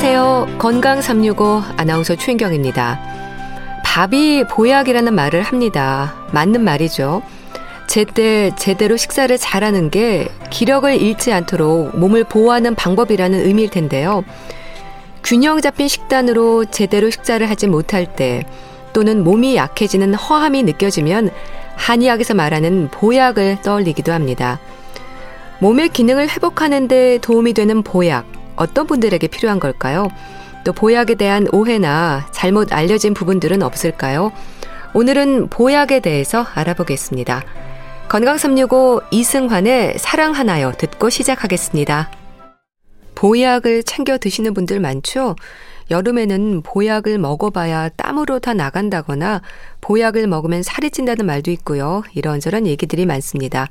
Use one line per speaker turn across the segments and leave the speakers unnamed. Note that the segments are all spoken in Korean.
안녕하세요. 건강 365 아나운서 최인경입니다. 밥이 보약이라는 말을 합니다. 맞는 말이죠. 제때 제대로 식사를 잘하는 게 기력을 잃지 않도록 몸을 보호하는 방법이라는 의미일 텐데요. 균형 잡힌 식단으로 제대로 식사를 하지 못할 때 또는 몸이 약해지는 허함이 느껴지면 한의학에서 말하는 보약을 떠올리기도 합니다. 몸의 기능을 회복하는 데 도움이 되는 보약, 어떤 분들에게 필요한 걸까요? 또 보약에 대한 오해나 잘못 알려진 부분들은 없을까요? 오늘은 보약에 대해서 알아보겠습니다. 건강 365 이승환의 사랑 하나요 듣고 시작하겠습니다. 보약을 챙겨 드시는 분들 많죠? 여름에는 보약을 먹어봐야 땀으로 다 나간다거나 보약을 먹으면 살이 찐다는 말도 있고요. 이런저런 얘기들이 많습니다.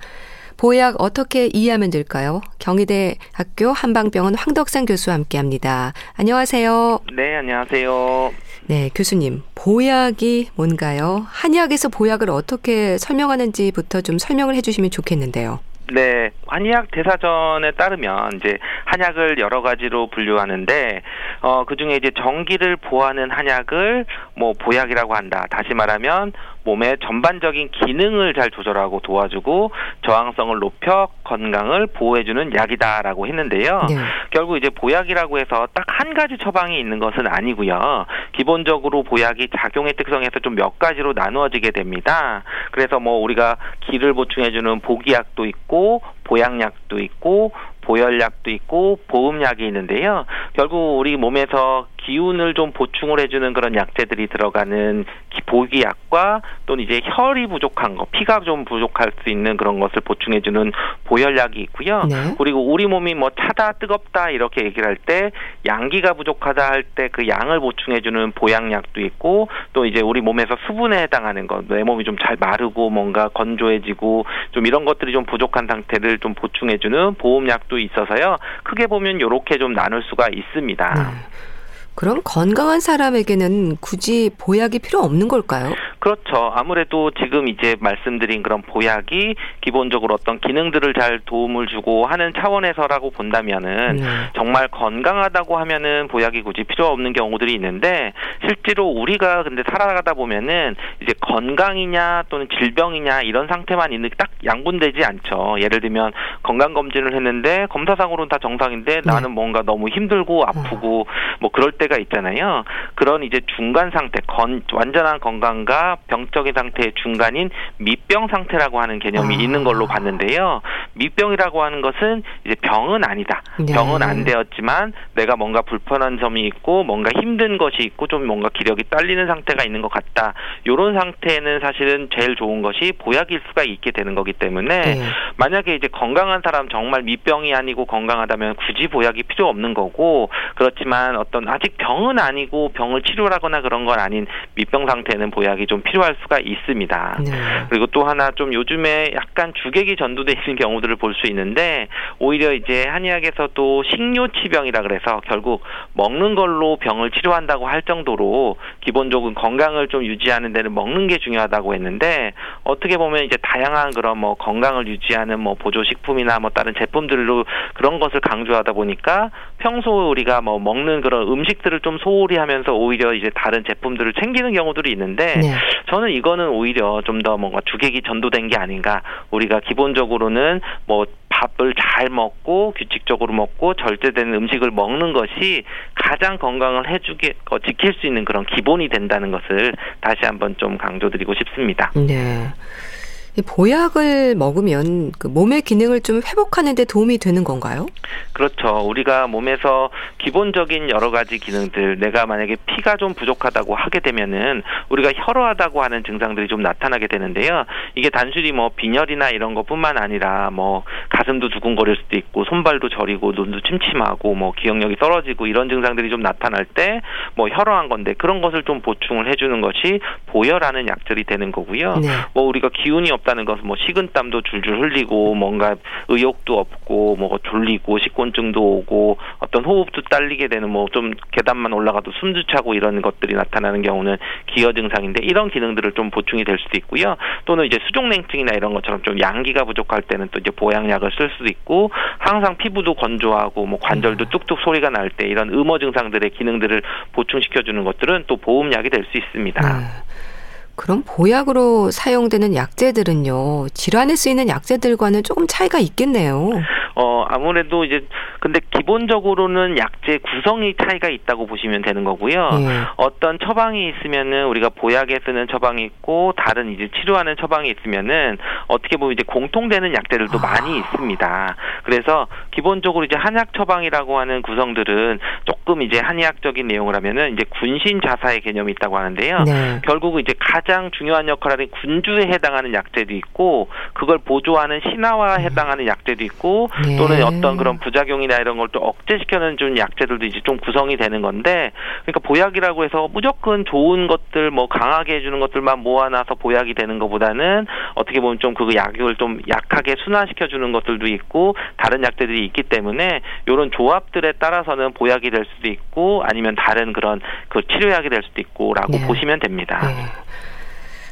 보약 어떻게 이해하면 될까요? 경희대 학교 한방병원 황덕상 교수와 함께 합니다. 안녕하세요.
네, 안녕하세요.
네, 교수님. 보약이 뭔가요? 한의학에서 보약을 어떻게 설명하는지부터 좀 설명을 해 주시면 좋겠는데요.
네, 한의학 대사전에 따르면 이제 한약을 여러 가지로 분류하는데 어 그중에 이제 전기를 보하는 한약을 뭐 보약이라고 한다. 다시 말하면 몸의 전반적인 기능을 잘 조절하고 도와주고 저항성을 높여 건강을 보호해주는 약이다라고 했는데요. 네. 결국 이제 보약이라고 해서 딱 한 가지 처방이 있는 것은 아니고요. 기본적으로 보약이 작용의 특성에서 좀 몇 가지로 나누어지게 됩니다. 그래서 뭐 우리가 기를 보충해주는 보기약도 있고 보약약도 있고 보혈약도 있고 보음약이 있는데요. 결국 우리 몸에서 기운을 좀 보충을 해주는 그런 약재들이 들어가는 보기약과 또는 이제 혈이 부족한 거, 피가 좀 부족할 수 있는 그런 것을 보충해주는 보혈약이 있고요. 네. 그리고 우리 몸이 뭐 차다, 뜨겁다 이렇게 얘기를 할 때 양기가 부족하다 할 때 그 양을 보충해주는 보양약도 있고 또 이제 우리 몸에서 수분에 해당하는 것, 내 몸이 좀 잘 마르고 뭔가 건조해지고 좀 이런 것들이 좀 부족한 상태를 좀 보충해주는 보험약도 있어서요. 크게 보면 이렇게 좀 나눌 수가 있습니다. 네.
그럼 건강한 사람에게는 굳이 보약이 필요 없는 걸까요?
그렇죠. 아무래도 지금 이제 말씀드린 그런 보약이 기본적으로 어떤 기능들을 잘 도움을 주고 하는 차원에서라고 본다면은 네. 정말 건강하다고 하면은 보약이 굳이 필요 없는 경우들이 있는데 실제로 우리가 근데 살아가다 보면은 이제 건강이냐 또는 질병이냐 이런 상태만 있는 딱 양분되지 않죠. 예를 들면 건강 검진을 했는데 검사상으로는 다 정상인데 네. 나는 뭔가 너무 힘들고 아프고 어. 뭐 그럴 때 상태가 있잖아요. 그런 이제 중간 상태, 건, 완전한 건강과 병적인 상태의 중간인 미병 상태라고 하는 개념이 아. 있는 걸로 봤는데요. 미병이라고 하는 것은 이제 병은 아니다. 네. 병은 안 되었지만 내가 뭔가 불편한 점이 있고 뭔가 힘든 것이 있고 좀 뭔가 기력이 딸리는 상태가 있는 것 같다. 이런 상태는 사실은 제일 좋은 것이 보약일 수가 있게 되는 거기 때문에 네. 만약에 이제 건강한 사람 정말 미병이 아니고 건강하다면 굳이 보약이 필요 없는 거고 그렇지만 어떤 아직 병은 아니고 병을 치료하거나 그런 건 아닌 미병 상태는 보약이 좀 필요할 수가 있습니다. 네. 그리고 또 하나 좀 요즘에 약간 주객이 전도돼 있는 경우들을 볼 수 있는데 오히려 이제 한의학에서도 식료치병이라 그래서 결국 먹는 걸로 병을 치료한다고 할 정도로 기본적인 건강을 좀 유지하는 데는 먹는 게 중요하다고 했는데 어떻게 보면 이제 다양한 그런 뭐 건강을 유지하는 뭐 보조식품이나 뭐 다른 제품들로 그런 것을 강조하다 보니까 평소 우리가 뭐 먹는 그런 음식 음식들을 좀 소홀히 하면서 오히려 이제 다른 제품들을 챙기는 경우들이 있는데 네. 저는 이거는 오히려 좀 더 뭔가 주객이 전도된 게 아닌가. 우리가 기본적으로는 뭐 밥을 잘 먹고 규칙적으로 먹고 절제되는 음식을 먹는 것이 가장 건강을 해주게 어, 지킬 수 있는 그런 기본이 된다는 것을 다시 한번 좀 강조드리고 싶습니다.
네. 보약을 먹으면 그 몸의 기능을 좀 회복하는 데 도움이 되는 건가요?
그렇죠. 우리가 몸에서 기본적인 여러 가지 기능들 내가 만약에 피가 좀 부족하다고 하게 되면은 우리가 혈어하다고 하는 증상들이 좀 나타나게 되는데요. 이게 단순히 뭐 빈혈이나 이런 것뿐만 아니라 뭐 가슴도 두근거릴 수도 있고 손발도 저리고 눈도 침침하고 뭐 기억력이 떨어지고 이런 증상들이 좀 나타날 때 뭐 혈어한 건데 그런 것을 좀 보충을 해주는 것이 보혈하는 약들이 되는 거고요. 네. 뭐 우리가 기운이 없 없다는 것은 뭐 식은땀도 줄줄 흘리고 뭔가 의욕도 없고 뭐 졸리고 식곤증도 오고 어떤 호흡도 딸리게 되는 뭐 좀 계단만 올라가도 숨도 차고 이런 것들이 나타나는 경우는 기여 증상인데 이런 기능들을 좀 보충이 될 수도 있고요. 또는 이제 수족냉증이나 이런 것처럼 좀 양기가 부족할 때는 또 이제 보양약을 쓸 수도 있고 항상 피부도 건조하고 뭐 관절도 음. 뚝뚝 소리가 날 때 이런 음어 증상들의 기능들을 보충시켜 주는 것들은 또 보험약이 될 수 있습니다. 네.
그럼 보약으로 사용되는 약재들은요, 질환에 쓰이는 약재들과는 조금 차이가 있겠네요.
어, 아무래도 이제, 근데 기본적으로는 약재 구성이 차이가 있다고 보시면 되는 거고요. 예. 어떤 처방이 있으면은 우리가 보약에 쓰는 처방이 있고, 다른 이제 치료하는 처방이 있으면은 어떻게 보면 이제 공통되는 약재들도 아. 많이 있습니다. 그래서 기본적으로 이제 한약 처방이라고 하는 구성들은 조금 이제 한의학적인 내용을 하면은 이제 군신 자사의 개념이 있다고 하는데요. 네. 결국 이제 가 가장 중요한 역할을 하는 군주에 해당하는 약재도 있고 그걸 보조하는 신화와 음. 해당하는 약재도 있고 네. 또는 어떤 그런 부작용이나 이런 걸 또 억제시켜는 준 약재들도 이제 좀 구성이 되는 건데 그러니까 보약이라고 해서 무조건 좋은 것들 뭐 강하게 해주는 것들만 모아놔서 보약이 되는 것보다는 어떻게 보면 좀 그 약을 좀 약하게 순환시켜 주는 것들도 있고 다른 약재들이 있기 때문에 이런 조합들에 따라서는 보약이 될 수도 있고 아니면 다른 그런 그 치료약이 될 수도 있고라고 네. 보시면 됩니다. 네.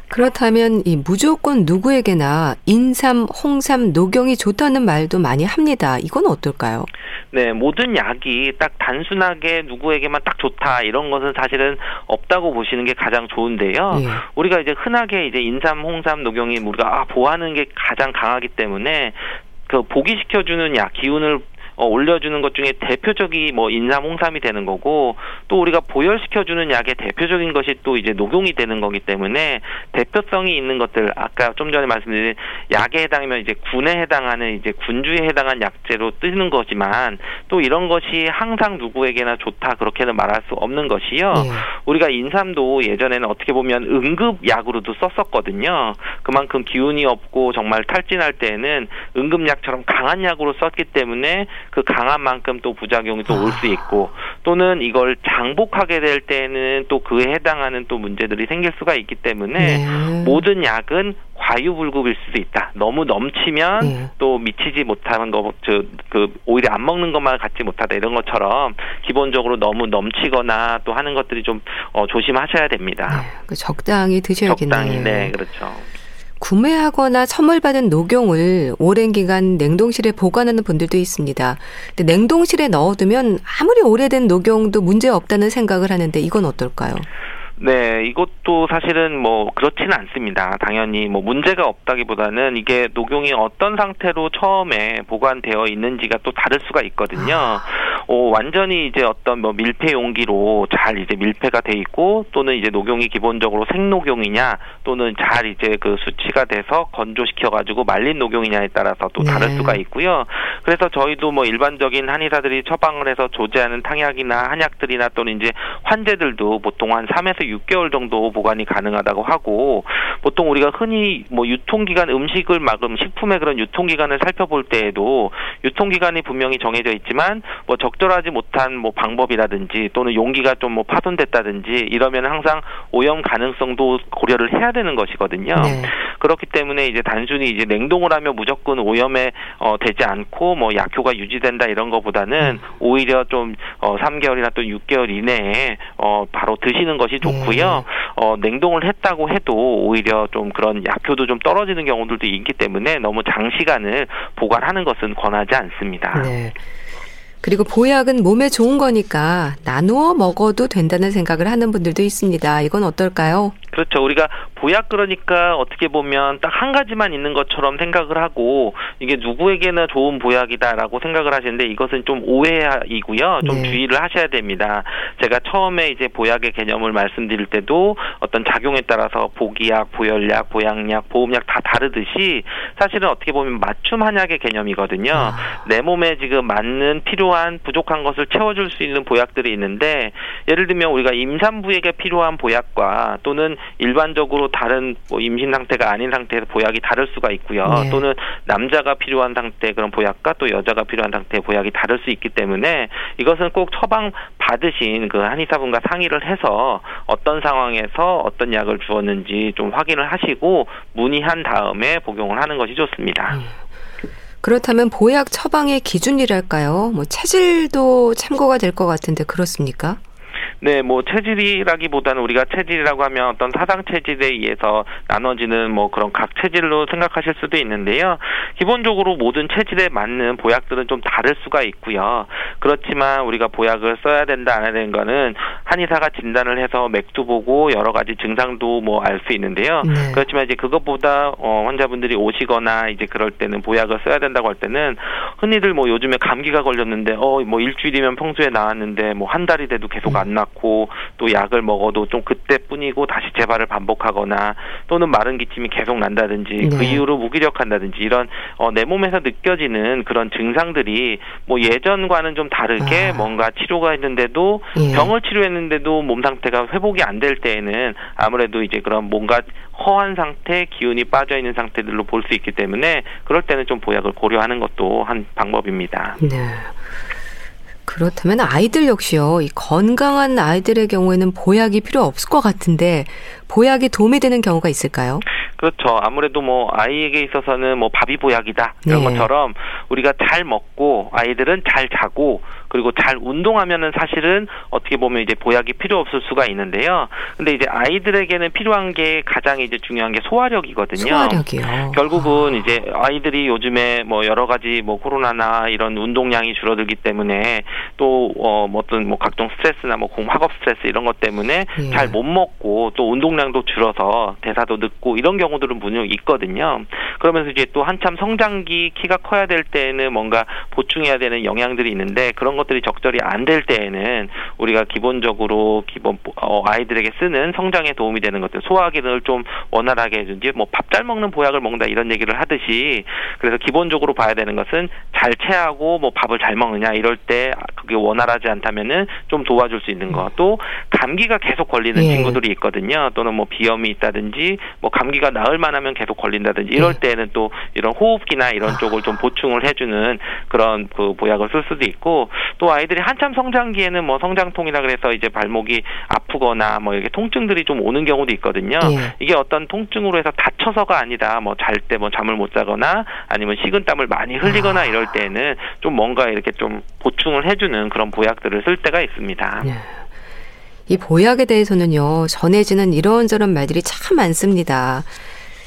그렇다면 이 무조건 누구에게나 인삼, 홍삼, 녹용이 좋다는 말도 많이 합니다. 이건 어떨까요?
네, 모든 약이 딱 단순하게 누구에게만 딱 좋다 이런 것은 사실은 없다고 보시는 게 가장 좋은데요. 예. 우리가 이제 흔하게 이제 인삼, 홍삼, 녹용이 우리가 아, 보하는 게 가장 강하기 때문에 그 보기 시켜주는 약, 기운을 어, 올려주는 것 중에 대표적이 뭐 인삼, 홍삼이 되는 거고 또 우리가 보혈시켜주는 약의 대표적인 것이 또 이제 녹용이 되는 거기 때문에 대표성이 있는 것들 아까 좀 전에 말씀드린 약에 해당하면 이제 군에 해당하는 이제 군주에 해당한 약재로 뜨는 거지만 또 이런 것이 항상 누구에게나 좋다 그렇게는 말할 수 없는 것이요. 네. 우리가 인삼도 예전에는 어떻게 보면 응급 약으로도 썼었거든요. 그만큼 기운이 없고 정말 탈진할 때에는 응급약처럼 강한 약으로 썼기 때문에 그 강한 만큼 또 부작용이 또 올수 아. 있고 또는 이걸 장복하게 될 때는 또 그에 해당하는 또 문제들이 생길 수가 있기 때문에 네. 모든 약은 과유불급일 수도 있다. 너무 넘치면 네. 또 미치지 못하는 거, 저, 그, 오히려 안 먹는 것만 갖지 못하다 이런 것처럼 기본적으로 너무 넘치거나 또 하는 것들이 좀, 어, 조심하셔야 됩니다. 네.
그 적당히 드셔야겠네요.
적당히, 네, 그렇죠.
구매하거나 선물받은 녹용을 오랜 기간 냉동실에 보관하는 분들도 있습니다. 근데 냉동실에 넣어두면 아무리 오래된 녹용도 문제 없다는 생각을 하는데 이건 어떨까요?
네, 이것도 사실은 뭐 그렇지는 않습니다. 당연히 뭐 문제가 없다기보다는 이게 녹용이 어떤 상태로 처음에 보관되어 있는지가 또 다를 수가 있거든요. 아. 어, 완전히 이제 어떤 뭐 밀폐 용기로 잘 이제 밀폐가 돼 있고 또는 이제 녹용이 기본적으로 생녹용이냐 또는 잘 이제 그 수치가 돼서 건조시켜 가지고 말린 녹용이냐에 따라서 또 다를 네. 수가 있고요. 그래서 저희도 뭐 일반적인 한의사들이 처방을 해서 조제하는 탕약이나 한약들이나 또는 이제 환제들도 보통 한 3에서 6개월 정도 보관이 가능하다고 하고 보통 우리가 흔히 뭐 유통기간 음식을 막음 식품의 그런 유통기간을 살펴볼 때에도 유통기간이 분명히 정해져 있지만 뭐 적 절하지 못한 뭐 방법이라든지 또는 용기가 좀 뭐 파손됐다든지 이러면 항상 오염 가능성도 고려를 해야 되는 것이거든요. 네. 그렇기 때문에 이제 단순히 이제 냉동을 하면 무조건 오염에 어, 되지 않고 뭐 약효가 유지된다 이런 것보다는 음. 오히려 좀 어, 3개월이나 또 6개월 이내에 어, 바로 드시는 것이 좋고 좋고요. 네. 어, 냉동을 했다고 해도 오히려 좀 그런 약효도 좀 떨어지는 경우들도 있기 때문에 너무 장시간을 보관하는 것은 권하지 않습니다. 네.
그리고 보약은 몸에 좋은 거니까 나누어 먹어도 된다는 생각을 하는 분들도 있습니다. 이건 어떨까요?
그렇죠. 우리가 보약 그러니까 어떻게 보면 딱 한 가지만 있는 것처럼 생각을 하고 이게 누구에게나 좋은 보약이다라고 생각을 하시는데 이것은 좀 오해이고요. 좀 네. 주의를 하셔야 됩니다. 제가 처음에 이제 보약의 개념을 말씀드릴 때도 어떤 작용에 따라서 보기약, 보혈약, 보양약, 보험약 다 다르듯이 사실은 어떻게 보면 맞춤 한약의 개념이거든요. 아. 내 몸에 지금 맞는 필요한 부족한 것을 채워줄 수 있는 보약들이 있는데 예를 들면 우리가 임산부에게 필요한 보약과 또는 일반적으로 다른 뭐 임신 상태가 아닌 상태에서 보약이 다를 수가 있고요. 네. 또는 남자가 필요한 상태 그런 보약과 또 여자가 필요한 상태의 보약이 다를 수 있기 때문에 이것은 꼭 처방 받으신 그 한의사분과 상의를 해서 어떤 상황에서 어떤 약을 주었는지 좀 확인을 하시고 문의한 다음에 복용을 하는 것이 좋습니다. 음.
그렇다면 보약 처방의 기준이랄까요? 뭐 체질도 참고가 될 것 같은데 그렇습니까?
네, 뭐 체질이라기보다는 우리가 체질이라고 하면 어떤 사상 체질에 의해서 나눠지는 뭐 그런 각 체질로 생각하실 수도 있는데요. 기본적으로 모든 체질에 맞는 보약들은 좀 다를 수가 있고요. 그렇지만 우리가 보약을 써야 된다 안 해야 거는 한의사가 진단을 해서 맥도 보고 여러 가지 증상도 뭐 알 수 있는데요. 네. 그렇지만 이제 그것보다 어 환자분들이 오시거나 이제 그럴 때는 보약을 써야 된다고 할 때는 흔히들 뭐 요즘에 감기가 걸렸는데 어 뭐 일주일이면 평소에 나왔는데 뭐 한 달이 돼도 계속 안 나. 않고 또 약을 먹어도 좀 그때뿐이고 다시 재발을 반복하거나 또는 마른 기침이 계속 난다든지 그 네. 그 이후로 무기력한다든지 이런 어, 내 몸에서 느껴지는 그런 증상들이 뭐 예전과는 좀 다르게 아. 뭔가 치료가 했는데도 예. 병을 치료했는데도 몸 상태가 회복이 안 될 때에는 아무래도 이제 그런 뭔가 허한 상태, 기운이 빠져 있는 상태들로 볼 수 있기 때문에 그럴 때는 좀 보약을 고려하는 것도 한 방법입니다. 네.
그렇다면 아이들 역시요. 이 건강한 아이들의 경우에는 보약이 필요 없을 것 같은데 보약이 도움이 되는 경우가 있을까요?
그렇죠. 아무래도 뭐 아이에게 있어서는 뭐 밥이 보약이다 이런 네. 것처럼 우리가 잘 먹고 아이들은 잘 자고 그리고 잘 운동하면은 사실은 어떻게 보면 이제 보약이 필요 없을 수가 있는데요. 근데 이제 아이들에게는 필요한 게 가장 이제 중요한 게 소화력이거든요.
소화력이요.
결국은 아. 이제 아이들이 요즘에 뭐 여러 가지 뭐 코로나나 이런 운동량이 줄어들기 때문에 또어 뭐 어떤 뭐 각종 스트레스나 뭐 공학업 스트레스 이런 것 때문에 예. 잘못 먹고 또 운동 량도 줄어서 대사도 늦고 이런 경우들은 분명 있거든요. 그러면서 이제 또 한참 성장기 키가 커야 될 때는 뭔가 보충해야 되는 영양들이 있는데 그런 것 것들이 적절히 안 될 때에는 우리가 기본적으로 기본 어, 아이들에게 쓰는 성장에 도움이 되는 것들 소화 기능을 좀 원활하게 해준지 뭐 밥 잘 먹는 보약을 먹는다 이런 얘기를 하듯이 그래서 기본적으로 봐야 되는 것은 잘 체하고 뭐 밥을 잘 먹느냐 이럴 때 그게 원활하지 않다면은 좀 도와줄 수 있는 것. 또 감기가 계속 걸리는 예. 친구들이 있거든요. 또는 뭐 비염이 있다든지 뭐 감기가 나을 만하면 계속 걸린다든지 이럴 예. 때는 또 이런 호흡기나 이런 아. 쪽을 좀 보충을 해주는 그런 그 보약을 쓸 수도 있고 또 아이들이 한참 성장기에는 뭐 성장통이라 그래서 이제 발목이 아프거나 뭐 이렇게 통증들이 좀 오는 경우도 있거든요. 예. 이게 어떤 통증으로 해서 다쳐서가 아니다. 뭐 잘 때 뭐 잠을 못 자거나 아니면 식은땀을 많이 흘리거나 아. 이럴 때는 좀 뭔가 이렇게 좀 보충을 해주는 그런 보약들을 쓸 때가 있습니다. 예.
이 보약에 대해서는요, 전해지는 이런저런 말들이 참 많습니다.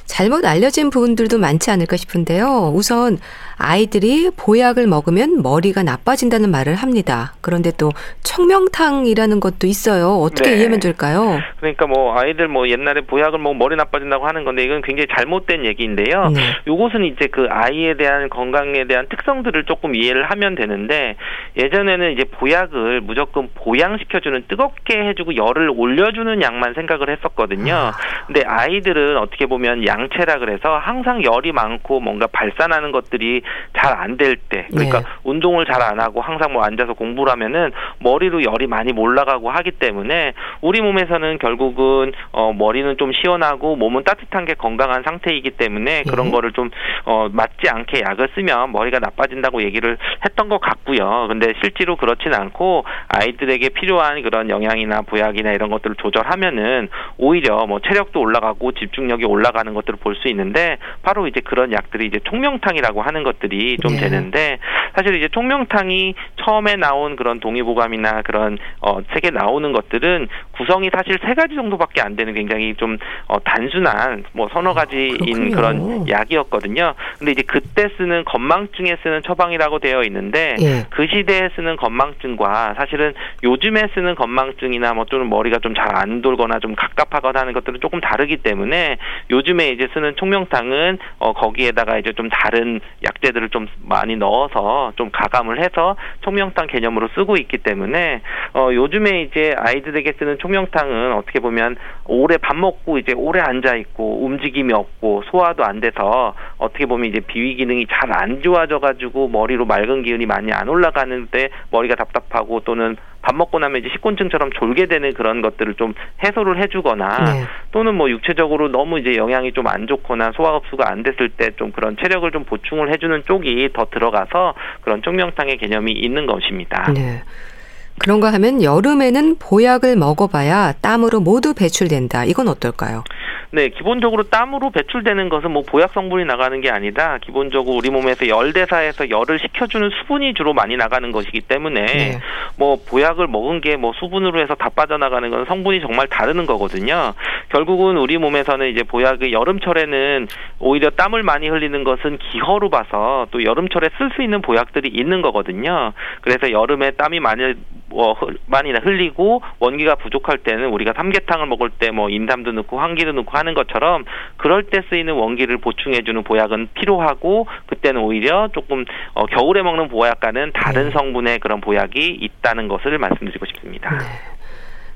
잘못 알려진 부분들도 많지 않을까 싶은데요. 우선 아이들이 보약을 먹으면 머리가 나빠진다는 말을 합니다. 그런데 또 청명탕이라는 것도 있어요. 어떻게 네. 이해하면 될까요?
그러니까 뭐 아이들 뭐 옛날에 보약을 먹 머리 나빠진다고 하는 건데 이건 굉장히 잘못된 얘기인데요. 네. 요것은 이제 그 아이에 대한 건강에 대한 특성들을 조금 이해를 하면 되는데 예전에는 이제 보약을 무조건 보양시켜주는 뜨겁게 해주고 열을 올려주는 양만 생각을 했었거든요. 아. 근데 아이들은 어떻게 보면 양체라 그래서 항상 열이 많고 뭔가 발산하는 것들이 잘 안 될 때, 그러니까 네. 운동을 잘 안 하고 항상 뭐 앉아서 공부를 하면은 머리로 열이 많이 몰라가고 하기 때문에 우리 몸에서는 결국은 어 머리는 좀 시원하고 몸은 따뜻한 게 건강한 상태이기 때문에 그런 네. 거를 좀 어 맞지 않게 약을 쓰면 머리가 나빠진다고 얘기를 했던 것 같고요. 근데 실제로 그렇지는 않고 아이들에게 필요한 그런 영양이나 보약이나 이런 것들을 조절하면은 오히려 뭐 체력도 올라가고 집중력이 올라가는 것들을 볼 수 있는데 바로 이제 그런 약들이 이제 총명탕이라고 하는 것 들이 좀 네. 되는데 사실 이제 총명탕이 처음에 나온 그런 동의보감이나 그런 어 책에 나오는 것들은 구성이 사실 세 가지 정도밖에 안 되는 굉장히 좀 어, 단순한 뭐 서너 가지인 아, 그런 약이었거든요. 근데 이제 그때 쓰는 건망증에 쓰는 처방이라고 되어 있는데 예. 그 시대에 쓰는 건망증과 사실은 요즘에 쓰는 건망증이나 뭐 또는 머리가 좀 잘 안 돌거나 좀 갑갑하거나 하는 것들은 조금 다르기 때문에 요즘에 이제 쓰는 총명탕은 어 거기에다가 이제 좀 다른 약재들을 좀 많이 넣어서 좀 가감을 해서 총명탕 개념으로 쓰고 있기 때문에 어 요즘에 이제 아이들에게 쓰는 총 명탕은 어떻게 보면 오래 밥 먹고 이제 오래 앉아 있고 움직임이 없고 소화도 안 돼서 어떻게 보면 이제 비위 기능이 잘 안 좋아져 가지고 머리로 맑은 기운이 많이 안 올라가는데 머리가 답답하고 또는 밥 먹고 나면 이제 식곤증처럼 졸게 되는 그런 것들을 좀 해소를 해주거나 네. 또는 뭐 육체적으로 너무 이제 영양이 좀 안 좋거나 소화 흡수가 안 됐을 때 좀 그런 체력을 좀 보충을 해주는 쪽이 더 들어가서 그런 쪽명탕의 개념이 있는 것입니다. 네.
그런가 하면 여름에는 보약을 먹어봐야 땀으로 모두 배출된다. 이건 어떨까요?
네, 기본적으로 땀으로 배출되는 것은 뭐 보약 성분이 나가는 게 아니다. 기본적으로 우리 몸에서 열 대사에서 열을 식혀주는 수분이 주로 많이 나가는 것이기 때문에 네. 뭐 보약을 먹은 게 뭐 수분으로 해서 다 빠져나가는 건 성분이 정말 다르는 거거든요. 결국은 우리 몸에서는 이제 보약의 여름철에는 오히려 땀을 많이 흘리는 것은 기허로 봐서 또 여름철에 쓸 수 있는 보약들이 있는 거거든요. 그래서 여름에 땀이 많이 뭐 많이 흘리고 원기가 부족할 때는 우리가 삼계탕을 먹을 때 뭐 인삼도 넣고 황기도 넣고 하는 것처럼 그럴 때 쓰이는 원기를 보충해주는 보약은 필요하고 그때는 오히려 조금 어, 겨울에 먹는 보약과는 다른 네. 성분의 그런 보약이 있다는 것을 말씀드리고 싶습니다. 네.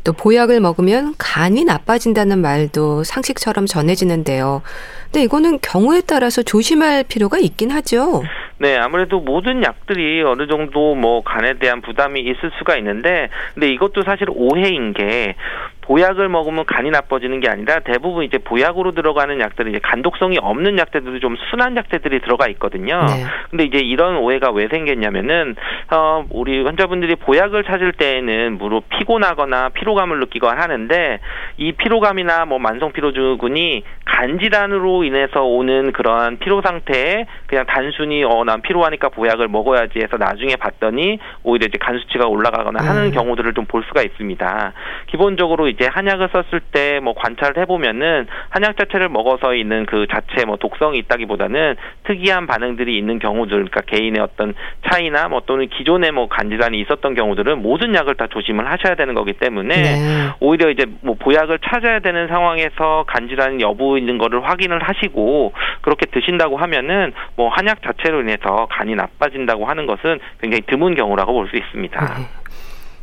또 보약을 먹으면 간이 나빠진다는 말도 상식처럼 전해지는데요. 근데 이거는 경우에 따라서 조심할 필요가 있긴 하죠.
네, 아무래도 모든 약들이 어느 정도 뭐 간에 대한 부담이 있을 수가 있는데, 근데 이것도 사실 오해인 게 보약을 먹으면 간이 나빠지는 게 아니라 대부분 이제 보약으로 들어가는 약들은 이제 간독성이 없는 약들도 좀 순한 약들이 들어가 있거든요. 네. 근데 이제 이런 오해가 왜 생겼냐면은 어 우리 환자분들이 보약을 찾을 때에는 무로 피곤하거나 피로감을 느끼거나 하는데 이 피로감이나 뭐 만성 피로증후군이 간 질환으로 인해서 오는 그러한 피로 상태에 그냥 단순히 어 난 피로하니까 보약을 먹어야지 해서 나중에 봤더니 오히려 이제 간 수치가 올라가거나 하는 음. 경우들을 좀 볼 수가 있습니다. 기본적으로 이제 한약을 썼을 때 뭐 관찰을 해보면은 한약 자체를 먹어서 있는 그 자체 뭐 독성이 있다기보다는 특이한 반응들이 있는 경우들, 그러니까 개인의 어떤 차이나 뭐 또는 기존에 뭐 간질환이 있었던 경우들은 모든 약을 다 조심을 하셔야 되는 거기 때문에 네. 오히려 이제 뭐 보약을 찾아야 되는 상황에서 간질환 여부 있는 거를 확인을 하시고 그렇게 드신다고 하면은 뭐 한약 자체로 인해서 간이 나빠진다고 하는 것은 굉장히 드문 경우라고 볼 수 있습니다. 네.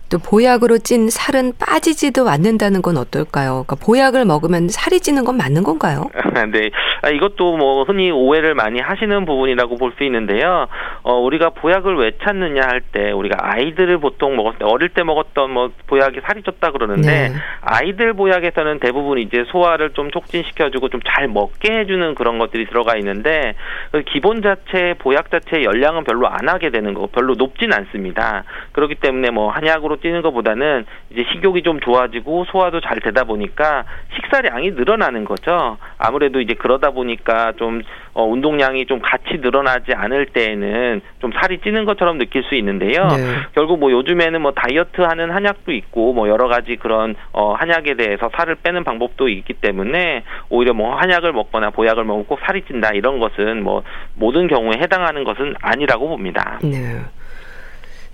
또 보약으로 찐 살은 빠지지도 않는다는 건 어떨까요? 그러니까 보약을 먹으면 살이 찌는 건 맞는 건가요?
네, 아, 이것도 뭐 흔히 오해를 많이 하시는 부분이라고 볼 수 있는데요. 어, 우리가 보약을 왜 찾느냐 할 때 우리가 아이들을 보통 먹었을 때 어릴 때 먹었던 뭐 보약이 살이 쪘다 그러는데 네. 아이들 보약에서는 대부분 이제 소화를 좀 촉진시켜주고 좀 잘 먹게 해주는 그런 것들이 들어가 있는데 그 기본 자체 보약 자체의 열량은 별로 안 하게 되는 거 별로 높진 않습니다. 그렇기 때문에 뭐 한약으로 뛰는 것보다는 이제 식욕이 좀 좋아지고 소화도 잘 되다 보니까 식사량이 늘어나는 거죠. 아무래도 이제 그러다 보니까 좀 어, 운동량이 좀 같이 늘어나지 않을 때에는 좀 살이 찌는 것처럼 느낄 수 있는데요. 네. 결국 뭐 요즘에는 뭐 다이어트 하는 한약도 있고 뭐 여러 가지 그런 어, 한약에 대해서 살을 빼는 방법도 있기 때문에 오히려 뭐 한약을 먹거나 보약을 먹고 꼭 살이 찐다 이런 것은 뭐 모든 경우에 해당하는 것은 아니라고 봅니다. 네.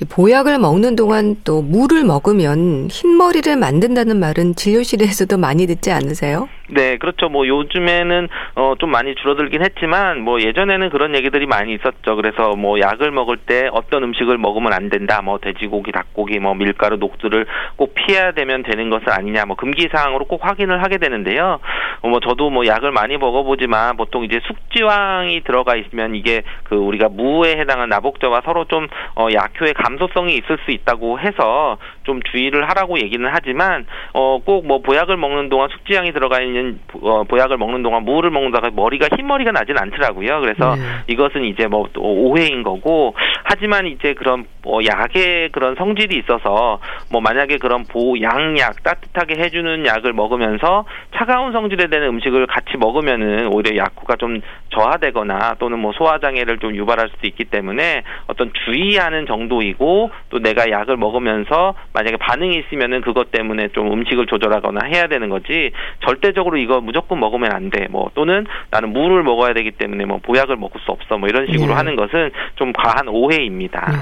보약을 먹는 동안 또 물을 먹으면 흰머리를 만든다는 말은 진료실에서도 많이 듣지 않으세요?
네, 그렇죠. 뭐 요즘에는 어, 좀 많이 줄어들긴 했지만 뭐 예전에는 그런 얘기들이 많이 있었죠. 그래서 뭐 약을 먹을 때 어떤 음식을 먹으면 안 된다. 뭐 돼지고기, 닭고기, 뭐 밀가루, 녹두를 꼭 피해야 되면 되는 것은 아니냐. 뭐 금기 사항으로 꼭 확인을 하게 되는데요. 어, 뭐 저도 뭐 약을 많이 먹어보지만 보통 이제 숙지황이 들어가 있으면 이게 그 우리가 무에 해당한 나복저와 서로 좀 어, 약효의 감소성이 있을 수 있다고 해서 좀 주의를 하라고 얘기는 하지만 어, 꼭 뭐 보약을 먹는 동안 숙지향이 들어가 있는 어, 보약을 먹는 동안 무를 먹는다가 머리가 흰머리가 나진 않더라고요. 그래서 네. 이것은 이제 뭐 오해인 거고 하지만 이제 그런 뭐 약의 그런 성질이 있어서 뭐 만약에 그런 보양약 따뜻하게 해주는 약을 먹으면서 차가운 성질에 되는 음식을 같이 먹으면은 오히려 약효가 좀 저하되거나 또는 뭐 소화 장애를 좀 유발할 수도 있기 때문에 어떤 주의하는 정도이고 또 내가 약을 먹으면서 만약에 반응이 있으면은 그것 때문에 좀 음식을 조절하거나 해야 되는 거지 절대적으로 이거 무조건 먹으면 안 돼. 뭐 또는 나는 물을 먹어야 되기 때문에 뭐 보약을 먹을 수 없어. 뭐 이런 식으로 네. 하는 것은 좀 과한 오해입니다. 네.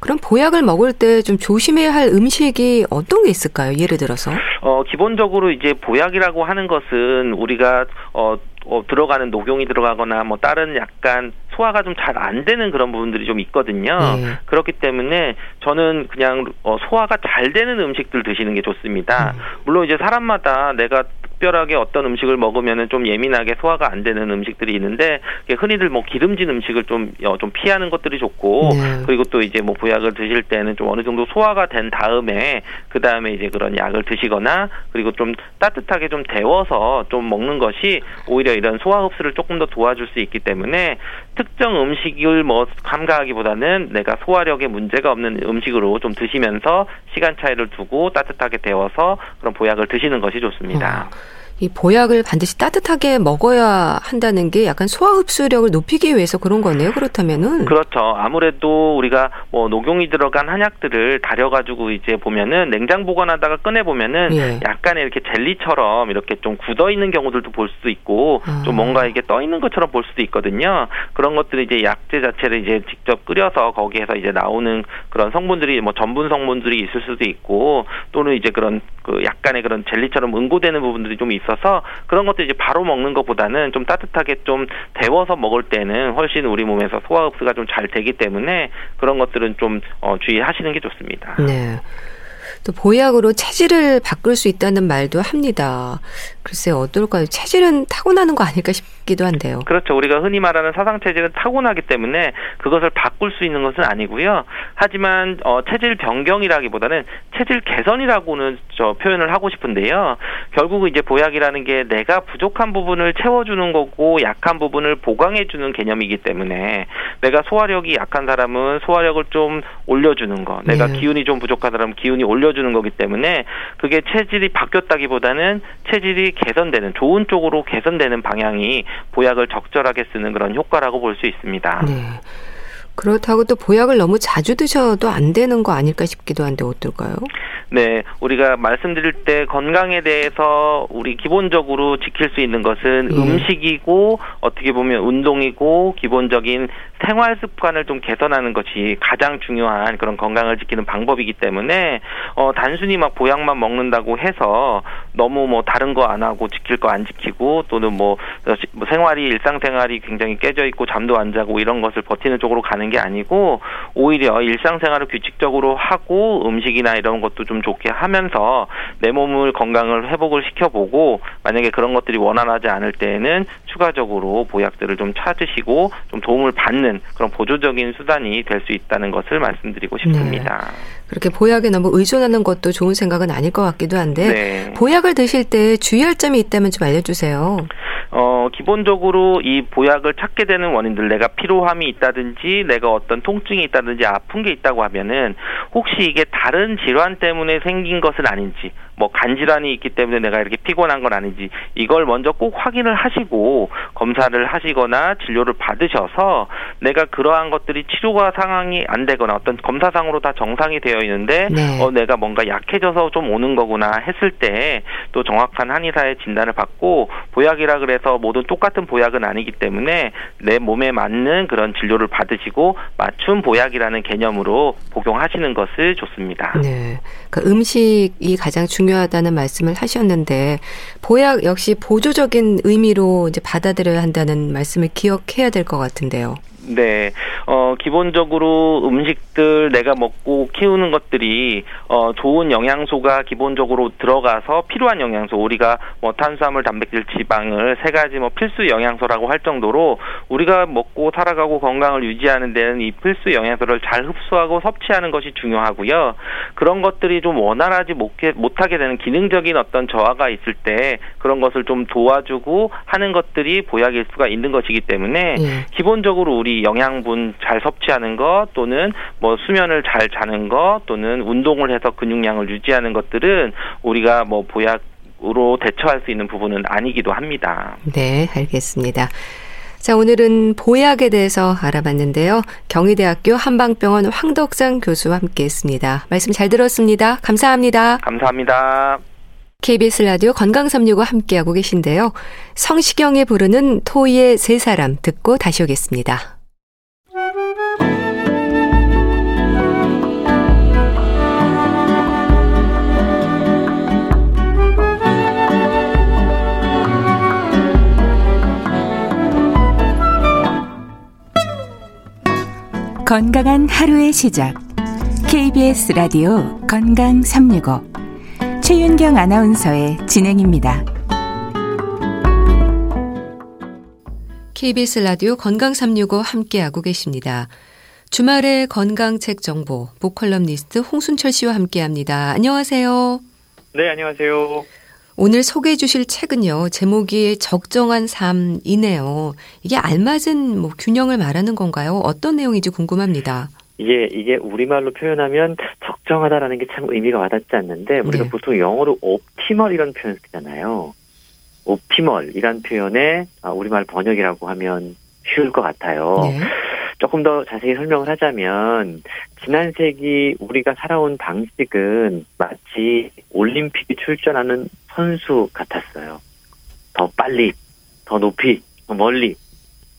그럼 보약을 먹을 때 좀 조심해야 할 음식이 어떤 게 있을까요? 예를 들어서?
어, 기본적으로 이제 보약이라고 하는 것은 우리가 어, 어, 들어가는 녹용이 들어가거나 뭐 다른 약간 소화가 좀 잘 안 되는 그런 부분들이 좀 있거든요. 네. 그렇기 때문에 저는 그냥 어, 소화가 잘 되는 음식들 드시는 게 좋습니다. 음. 물론 이제 사람마다 내가 특별하게 어떤 음식을 먹으면은 좀 예민하게 소화가 안 되는 음식들이 있는데 흔히들 뭐 기름진 음식을 좀좀 어, 좀 피하는 것들이 좋고 네. 그리고 또 이제 뭐 보약을 드실 때는 좀 어느 정도 소화가 된 다음에 그 다음에 이제 그런 약을 드시거나 그리고 좀 따뜻하게 좀 데워서 좀 먹는 것이 오히려 이런 소화 흡수를 조금 더 도와줄 수 있기 때문에 특정 음식을 뭐 감가하기보다는 내가 소화력에 문제가 없는 음식으로 좀 드시면서 시간 차이를 두고 따뜻하게 데워서 그런 보약을 드시는 것이 좋습니다. 어.
이 보약을 반드시 따뜻하게 먹어야 한다는 게 약간 소화 흡수력을 높이기 위해서 그런 거네요. 그렇다면은
그렇죠. 아무래도 우리가 뭐 녹용이 들어간 한약들을 달여 가지고 이제 보면은 냉장 보관하다가 꺼내 보면은 예. 약간의 이렇게 젤리처럼 이렇게 좀 굳어 있는 경우들도 볼 수도 있고 아. 좀 뭔가 이게 떠 있는 것처럼 볼 수도 있거든요. 그런 것들이 이제 약재 자체를 이제 직접 끓여서 거기에서 이제 나오는 그런 성분들이 뭐 전분 성분들이 있을 수도 있고 또는 이제 그런 그 약간의 그런 젤리처럼 응고되는 부분들이 좀 있어. 있어서 그런 것도 이제 바로 먹는 것보다는 좀 따뜻하게 좀 데워서 먹을 때는 훨씬 우리 몸에서 소화 흡수가 좀 잘 되기 때문에 그런 것들은 좀 어, 주의하시는 게 좋습니다.
네. 또 보약으로 체질을 바꿀 수 있다는 말도 합니다. 글쎄 어떨까요? 체질은 타고나는 거 아닐까 싶 기도 한데요.
그렇죠. 우리가 흔히 말하는 사상 체질은 타고나기 때문에 그것을 바꿀 수 있는 것은 아니고요. 하지만 어, 체질 변경이라기보다는 체질 개선이라고는 저 표현을 하고 싶은데요. 결국 이제 보약이라는 게 내가 부족한 부분을 채워주는 거고 약한 부분을 보강해주는 개념이기 때문에 내가 소화력이 약한 사람은 소화력을 좀 올려주는 거, 내가 네. 기운이 좀 부족한 사람은 기운이 올려주는 거기 때문에 그게 체질이 바뀌었다기보다는 체질이 개선되는 좋은 쪽으로 개선되는 방향이 보약을 적절하게 쓰는 그런 효과라고 볼 수 있습니다. 네.
그렇다고 또 보약을 너무 자주 드셔도 안 되는 거 아닐까 싶기도 한데 어떨까요?
네, 우리가 말씀드릴 때 건강에 대해서 우리 기본적으로 지킬 수 있는 것은 예. 음식이고 어떻게 보면 운동이고 기본적인 생활 습관을 좀 개선하는 것이 가장 중요한 그런 건강을 지키는 방법이기 때문에 어 단순히 막 보약만 먹는다고 해서 너무 뭐 다른 거 안 하고 지킬 거 안 지키고 또는 뭐, 뭐 생활이 일상생활이 굉장히 깨져 있고 잠도 안 자고 이런 것을 버티는 쪽으로 가는 게 아니고 오히려 일상생활을 규칙적으로 하고 음식이나 이런 것도 좀 좋게 하면서 내 몸을 건강을 회복을 시켜보고 만약에 그런 것들이 원활하지 않을 때에는 추가적으로 보약들을 좀 찾으시고 좀 도움을 받는 그런 보조적인 수단이 될 수 있다는 것을 말씀드리고 싶습니다. 네.
그렇게 보약에 너무 의존하는 것도 좋은 생각은 아닐 것 같기도 한데 네. 보약을 드실 때 주의할 점이 있다면 좀 알려주세요.
어, 기본적으로 이 보약을 찾게 되는 원인들, 내가 피로함이 있다든지, 내가 어떤 통증이 있다든지, 아픈 게 있다고 하면은, 혹시 이게 다른 질환 때문에 생긴 것은 아닌지, 뭐 간질환이 있기 때문에 내가 이렇게 피곤한 건 아닌지 이걸 먼저 꼭 확인을 하시고 검사를 하시거나 진료를 받으셔서 내가 그러한 것들이 치료가 상황이 안 되거나 어떤 검사상으로 다 정상이 되어 있는데 네. 어 내가 뭔가 약해져서 좀 오는 거구나 했을 때 또 정확한 한의사의 진단을 받고 보약이라 그래서 모두 똑같은 보약은 아니기 때문에 내 몸에 맞는 그런 진료를 받으시고 맞춤 보약이라는 개념으로 복용하시는 것을 좋습니다.
네. 그 음식이 가장 중요 중요하다는 말씀을 하셨는데 보약 역시 보조적인 의미로 이제 받아들여야 한다는 말씀을 기억해야 될 것 같은데요.
네, 어, 기본적으로 음식들 내가 먹고 키우는 것들이, 어, 좋은 영양소가 기본적으로 들어가서 필요한 영양소, 우리가 뭐 탄수화물, 단백질, 지방을 세 가지 뭐 필수 영양소라고 할 정도로 우리가 먹고 살아가고 건강을 유지하는 데는 이 필수 영양소를 잘 흡수하고 섭취하는 것이 중요하고요. 그런 것들이 좀 원활하지 못하게 되는 기능적인 어떤 저하가 있을 때 그런 것을 좀 도와주고 하는 것들이 보약일 수가 있는 것이기 때문에 예. 기본적으로 우리 영양분 잘 섭취하는 것 또는 뭐 수면을 잘 자는 것 또는 운동을 해서 근육량을 유지하는 것들은 우리가 뭐 보약 으로 대처할 수 있는 부분은 아니기도 합니다.
네, 알겠습니다. 자, 오늘은 보약에 대해서 알아봤는데요. 경희대학교 한방병원 황덕상 교수와 함께 했습니다. 말씀 잘 들었습니다. 감사합니다.
감사합니다.
KBS 라디오 건강365 함께하고 계신데요. 성시경이 부르는 토이의 세 사람 듣고 다시 오겠습니다.
건강한 하루의 시작. KBS 라디오 건강 365. 최윤경 아나운서의 진행입니다.
KBS 라디오 건강 365 함께하고 계십니다. 주말에 건강책 정보, 보컬럼니스트 홍순철 씨와 함께합니다. 안녕하세요.
네, 안녕하세요.
오늘 소개해 주실 책은요. 제목이 적정한 삶이네요. 이게 알맞은 뭐 균형을 말하는 건가요? 어떤 내용인지 궁금합니다.
이게 이게 우리말로 표현하면 적정하다라는 게 참 의미가 와닿지 않는데 우리가 네. 보통 영어로 옵티멀 이런 표현 쓰잖아요. 옵티멀 이란 표현의 아, 우리말 번역이라고 하면 쉬울 것 같아요. 네. 조금 더 자세히 설명을 하자면 지난 세기 우리가 살아온 방식은 마치 올림픽에 출전하는 선수 같았어요. 더 빨리, 더 높이, 더 멀리.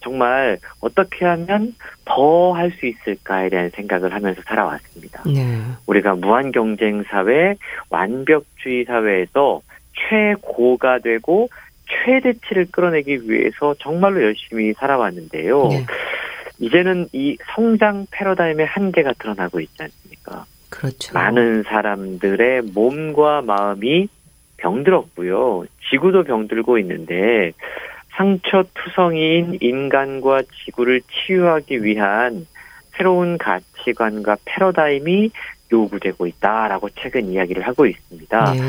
정말 어떻게 하면 더 할 수 있을까에 대한 생각을 하면서 살아왔습니다. 네. 우리가 무한 경쟁 사회, 완벽주의 사회에서 최고가 되고 최대치를 끌어내기 위해서 정말로 열심히 살아왔는데요. 네. 이제는 이 성장 패러다임의 한계가 드러나고 있지 않습니까?
그렇죠.
많은 사람들의 몸과 마음이 병들었고요. 지구도 병들고 있는데 상처 투성이인 인간과 지구를 치유하기 위한 새로운 가치관과 패러다임이 요구되고 있다라고 최근 이야기를 하고 있습니다. 네.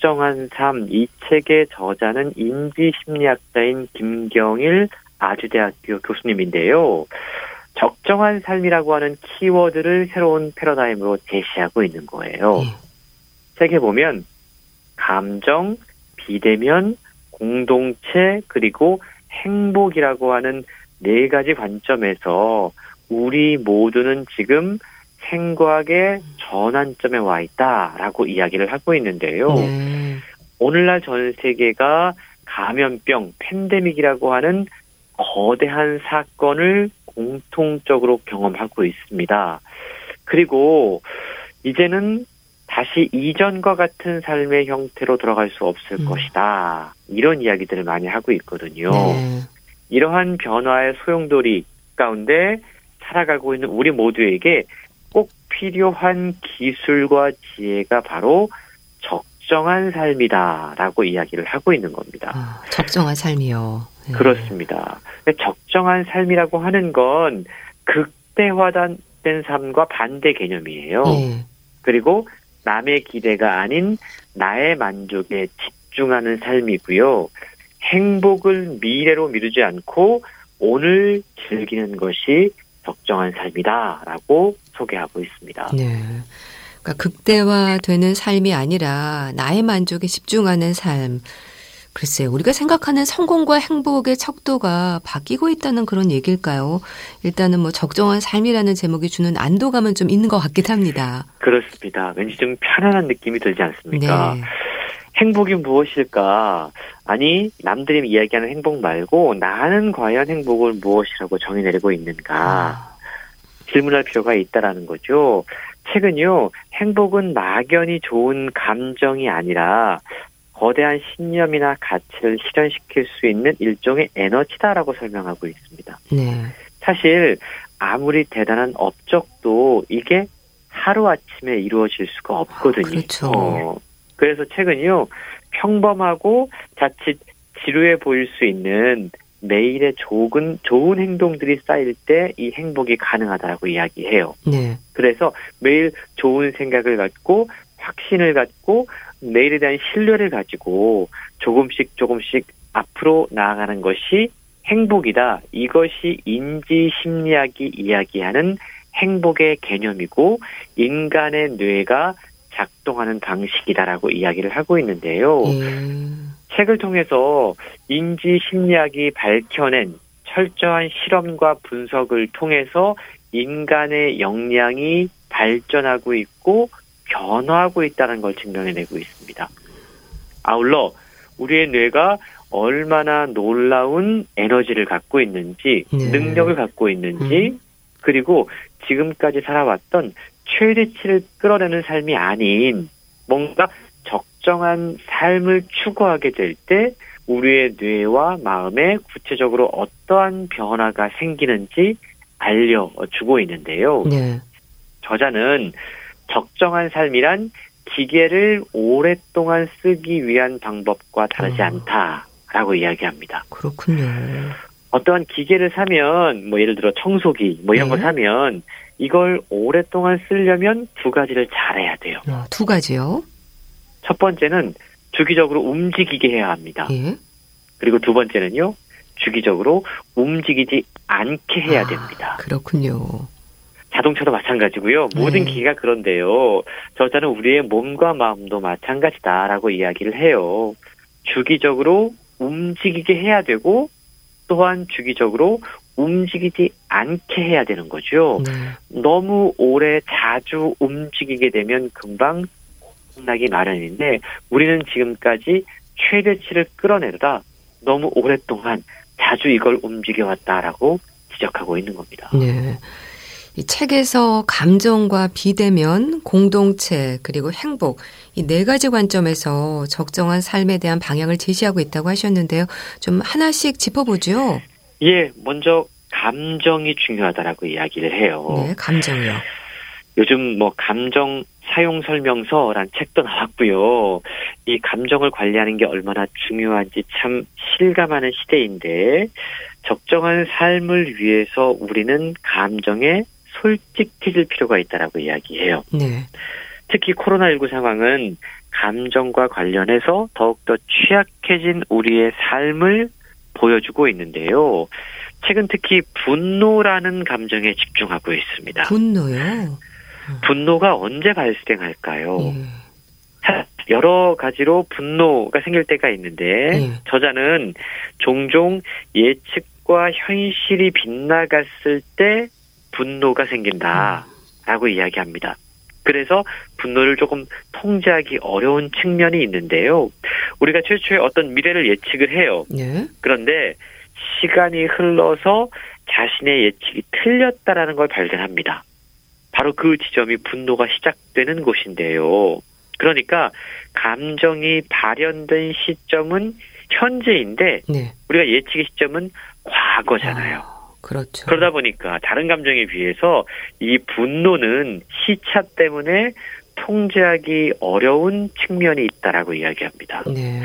적정한 삶, 이 책의 저자는 인지심리학자인 김경일 아주대학교 교수님인데요. 적정한 삶이라고 하는 키워드를 새로운 패러다임으로 제시하고 있는 거예요. 네. 책에 보면 감정, 비대면, 공동체, 그리고 행복이라고 하는 네 가지 관점에서 우리 모두는 지금 생각의 전환점에 와 있다라고 이야기를 하고 있는데요. 네. 오늘날 전 세계가 감염병, 팬데믹이라고 하는 거대한 사건을 공통적으로 경험하고 있습니다. 그리고 이제는 다시 이전과 같은 삶의 형태로 돌아갈 수 없을 음. 것이다. 이런 이야기들을 많이 하고 있거든요. 네. 이러한 변화의 소용돌이 가운데 살아가고 있는 우리 모두에게 꼭 필요한 기술과 지혜가 바로 적정한 삶이다라고 이야기를 하고 있는 겁니다. 아,
적정한 삶이요.
네. 그렇습니다. 적정한 삶이라고 하는 건 극대화된 삶과 반대 개념이에요. 네. 그리고 남의 기대가 아닌 나의 만족에 집중하는 삶이고요. 행복을 미래로 미루지 않고 오늘 즐기는 것이 적정한 삶이다라고 소개하고 있습니다.
네. 그러니까 극대화되는 삶이 아니라 나의 만족에 집중하는 삶. 글쎄요, 우리가 생각하는 성공과 행복의 척도가 바뀌고 있다는 그런 얘기일까요? 일단은 뭐 적정한 삶이라는 제목이 주는 안도감은 좀 있는 것 같긴 합니다.
그렇습니다. 왠지 좀 편안한 느낌이 들지 않습니까? 네. 행복이 무엇일까? 아니, 남들이 이야기하는 행복 말고 나는 과연 행복을 무엇이라고 정의 내리고 있는가? 아. 질문할 필요가 있다라는 거죠. 최근요, 행복은 막연히 좋은 감정이 아니라 거대한 신념이나 가치를 실현시킬 수 있는 일종의 에너지다라고 설명하고 있습니다. 네. 사실 아무리 대단한 업적도 이게 하루아침에 이루어질 수가 없거든요. 아,
그렇죠. 어,
그래서 최근요 평범하고 자칫 지루해 보일 수 있는 매일의 좋은 좋은 행동들이 쌓일 때 이 행복이 가능하다라고 이야기해요. 네. 그래서 매일 좋은 생각을 갖고 확신을 갖고 내일에 대한 신뢰를 가지고 조금씩 조금씩 앞으로 나아가는 것이 행복이다. 이것이 인지 심리학이 이야기하는 행복의 개념이고 인간의 뇌가 작동하는 방식이다라고 이야기를 하고 있는데요. 음. 책을 통해서 인지 심리학이 밝혀낸 철저한 실험과 분석을 통해서 인간의 역량이 발전하고 있고 변화하고 있다는 걸 증명해내고 있습니다. 아울러 우리의 뇌가 얼마나 놀라운 에너지를 갖고 있는지, 네. 능력을 갖고 있는지, 음. 그리고 지금까지 살아왔던 최대치를 끌어내는 삶이 아닌 뭔가 적정한 삶을 추구하게 될 때 우리의 뇌와 마음에 구체적으로 어떠한 변화가 생기는지 알려주고 있는데요. 네. 저자는 적정한 삶이란 기계를 오랫동안 쓰기 위한 방법과 다르지 어. 않다라고 이야기합니다.
그렇군요.
어떠한 기계를 사면 뭐 예를 들어 청소기 뭐 이런
네.
거 사면 이걸 오랫동안 쓰려면 두 가지를 잘해야 돼요.
어, 두 가지요.
첫 번째는 주기적으로 움직이게 해야 합니다.
예.
그리고 두 번째는요. 주기적으로 움직이지 않게 해야
아,
됩니다.
그렇군요.
자동차도 마찬가지고요. 모든
네.
기계가 그런데요. 저자는 우리의 몸과 마음도 마찬가지다라고 이야기를 해요. 주기적으로 움직이게 해야 되고 또한 주기적으로 움직이지 않게 해야 되는 거죠.
네.
너무 오래 자주 움직이게 되면 금방 혼나기 마련인데 우리는 지금까지 최대치를 끌어내다 너무 오랫동안 자주 이걸 움직여왔다라고 지적하고 있는 겁니다.
네. 이 책에서 감정과 비대면, 공동체, 그리고 행복, 이 네 가지 관점에서 적정한 삶에 대한 방향을 제시하고 있다고 하셨는데요. 좀 하나씩 짚어보죠.
예, 먼저 감정이 중요하다라고 이야기를 해요.
네, 감정이요.
요즘 뭐 감정 사용 설명서란 책도 나왔고요. 이 감정을 관리하는 게 얼마나 중요한지 참 실감하는 시대인데 적정한 삶을 위해서 우리는 감정에 솔직해질 필요가 있다라고 이야기해요.
네.
특히 코로나19 상황은 감정과 관련해서 더욱더 취약해진 우리의 삶을 보여주고 있는데요. 최근 특히 분노라는 감정에 집중하고 있습니다.
분노요.
분노가 언제 발생할까요?
예.
여러 가지로 분노가 생길 때가 있는데
예.
저자는 종종 예측과 현실이 빗나갔을 때 분노가 생긴다라고 이야기합니다. 그래서 분노를 조금 통제하기 어려운 측면이 있는데요. 우리가 최초에 어떤 미래를 예측을 해요.
네.
그런데 시간이 흘러서 자신의 예측이 틀렸다라는 걸 발견합니다. 바로 그 지점이 분노가 시작되는 곳인데요. 그러니까 감정이 발현된 시점은 현재인데
네.
우리가 예측의 시점은 과거잖아요.
아, 그렇죠.
그러다 보니까 다른 감정에 비해서 이 분노는 시차 때문에 통제하기 어려운 측면이 있다라고 이야기합니다.
네.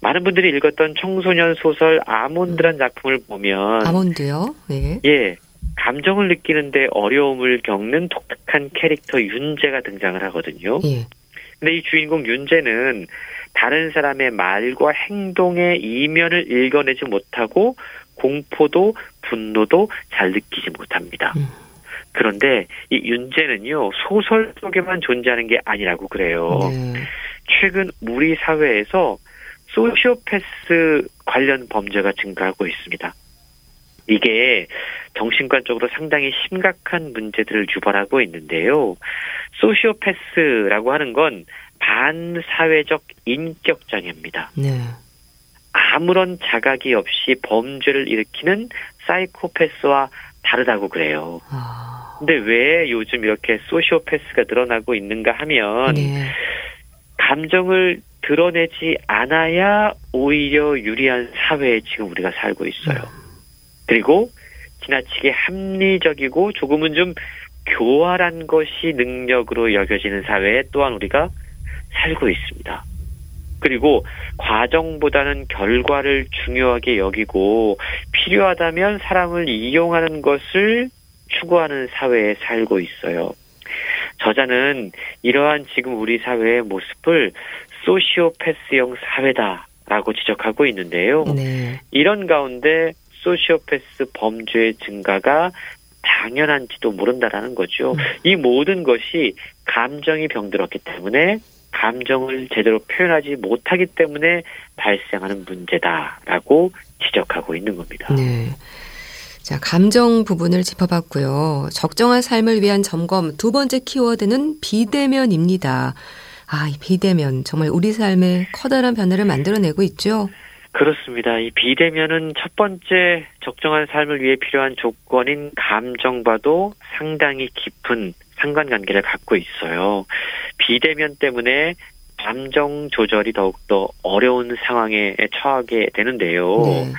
많은 분들이 읽었던 청소년 소설 아몬드란 작품을 보면
아몬드요. 예.
예 감정을 느끼는데 어려움을 겪는 독특한 캐릭터 윤재가 등장을 하거든요.
예.
근데 이 주인공 윤재는 다른 사람의 말과 행동의 이면을 읽어내지 못하고 공포도 분노도 잘 느끼지 못합니다.
음.
그런데 이 윤재는요 소설 속에만 존재하는 게 아니라고 그래요.
네.
최근 우리 사회에서 소시오패스 관련 범죄가 증가하고 있습니다. 이게 정신관적으로 상당히 심각한 문제들을 유발하고 있는데요. 소시오패스라고 하는 건 반사회적 인격 장애입니다.
네.
아무런 자각이 없이 범죄를 일으키는 사이코패스와 다르다고 그래요.
아.
근데 왜 요즘 이렇게 소시오패스가 늘어나고 있는가 하면
네.
감정을 드러내지 않아야 오히려 유리한 사회에 지금 우리가 살고 있어요. 그리고 지나치게 합리적이고 조금은 좀 교활한 것이 능력으로 여겨지는 사회에 또한 우리가 살고 있습니다. 그리고 과정보다는 결과를 중요하게 여기고 필요하다면 사람을 이용하는 것을 추구하는 사회에 살고 있어요. 저자는 이러한 지금 우리 사회의 모습을 소시오패스형 사회다라고 지적하고 있는데요.
네.
이런 가운데 소시오패스 범죄의 증가가 당연한지도 모른다라는 거죠.
음.
이 모든 것이 감정이 병들었기 때문에 감정을 제대로 표현하지 못하기 때문에 발생하는 문제다라고 지적하고 있는 겁니다.
네. 자, 감정 부분을 짚어봤고요. 적정한 삶을 위한 점검 두 번째 키워드는 비대면입니다. 아, 이 비대면 정말 우리 삶에 커다란 변화를 만들어내고 있죠.
그렇습니다. 이 비대면은 첫 번째 적정한 삶을 위해 필요한 조건인 감정과도 상당히 깊은 상관관계를 갖고 있어요. 비대면 때문에 감정 조절이 더욱더 어려운 상황에 처하게 되는데요.
네.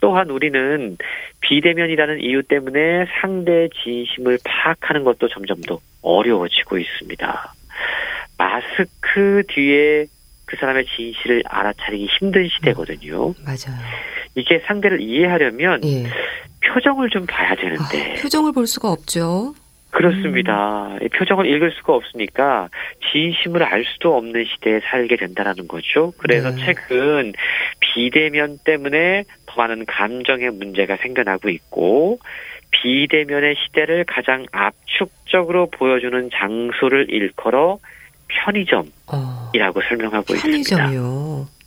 또한 우리는 비대면이라는 이유 때문에 상대의 진심을 파악하는 것도 점점 더 어려워지고 있습니다. 마스크 뒤에 그 사람의 진실을 알아차리기 힘든 시대거든요.
맞아요.
이게 상대를 이해하려면 예. 표정을 좀 봐야 되는데
아, 표정을 볼 수가 없죠.
그렇습니다. 음. 표정을 읽을 수가 없으니까 진심을 알 수도 없는 시대에 살게 된다라는 거죠. 그래서 네. 최근 비대면 때문에 더 많은 감정의 문제가 생겨나고 있고 비대면의 시대를 가장 압축적으로 보여주는 장소를 일컬어 편의점이라고 어, 설명하고 편의점이요. 있습니다.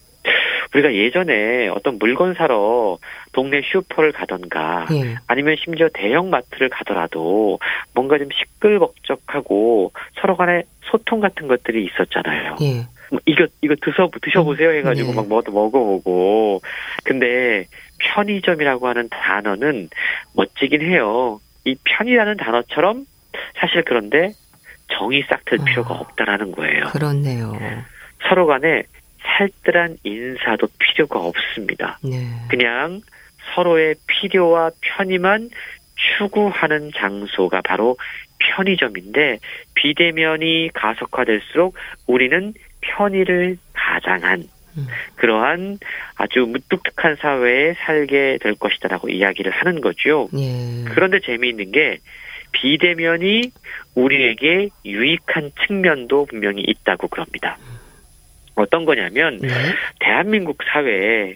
우리가 예전에 어떤 물건 사러 동네 슈퍼를 가던가 예. 아니면 심지어 대형 마트를 가더라도 뭔가 좀 시끌벅적하고 서로 간에 소통 같은 것들이 있었잖아요. 예. 뭐 이거 이거 드셔 드셔보세요 음, 해가지고 네. 막 뭐도 먹어보고 근데 편의점이라고 하는 단어는 멋지긴 해요. 이 편이라는 단어처럼 사실 그런데 정이 싹틀 어, 필요가 없다라는 거예요.
그렇네요.
서로 간에 살뜰한 인사도 필요가 없습니다. 네. 그냥 서로의 필요와 편의만 추구하는 장소가 바로 편의점인데 비대면이 가속화될수록 우리는 편의를 가장한 음. 그러한 아주 무뚝뚝한 사회에 살게 될 것이다라고 이야기를 하는 거죠. 예. 그런데 재미있는 게 비대면이 우리에게 유익한 측면도 분명히 있다고 그럽니다. 어떤 거냐면 네. 대한민국 사회에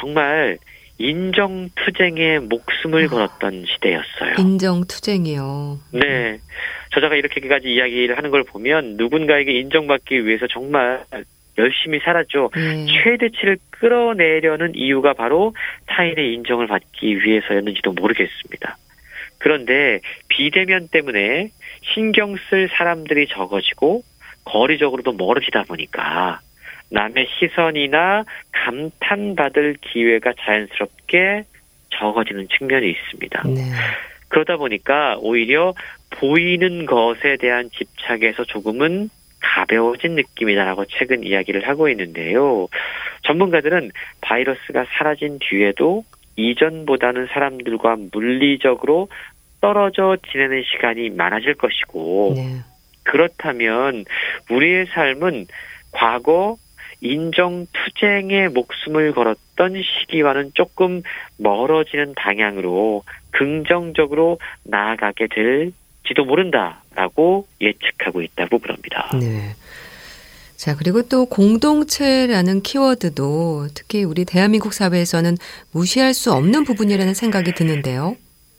정말 인정투쟁에 목숨을 아, 걸었던 시대였어요.
인정투쟁이요.
네. 저자가 이렇게까지 이야기를 하는 걸 보면 누군가에게 인정받기 위해서 정말 열심히 살았죠. 네. 최대치를 끌어내려는 이유가 바로 타인의 인정을 받기 위해서였는지도 모르겠습니다. 그런데 비대면 때문에 신경 쓸 사람들이 적어지고 거리적으로도 멀어지다 보니까 남의 시선이나 감탄받을 기회가 자연스럽게 적어지는 측면이 있습니다. 네. 그러다 보니까 오히려 보이는 것에 대한 집착에서 조금은 가벼워진 느낌이다라고 최근 이야기를 하고 있는데요. 전문가들은 바이러스가 사라진 뒤에도 이전보다는 사람들과 물리적으로 떨어져 지내는 시간이 많아질 것이고 네. 그렇다면 우리의 삶은 과거 인정 투쟁에 목숨을 걸었던 시기와는 조금 멀어지는 방향으로 긍정적으로 나아가게 될지도 모른다라고 예측하고 있다고 그럽니다. 네.
자, 그리고 또 공동체라는 키워드도 특히 우리 대한민국 사회에서는 무시할 수 없는 부분이라는 생각이 드는데요.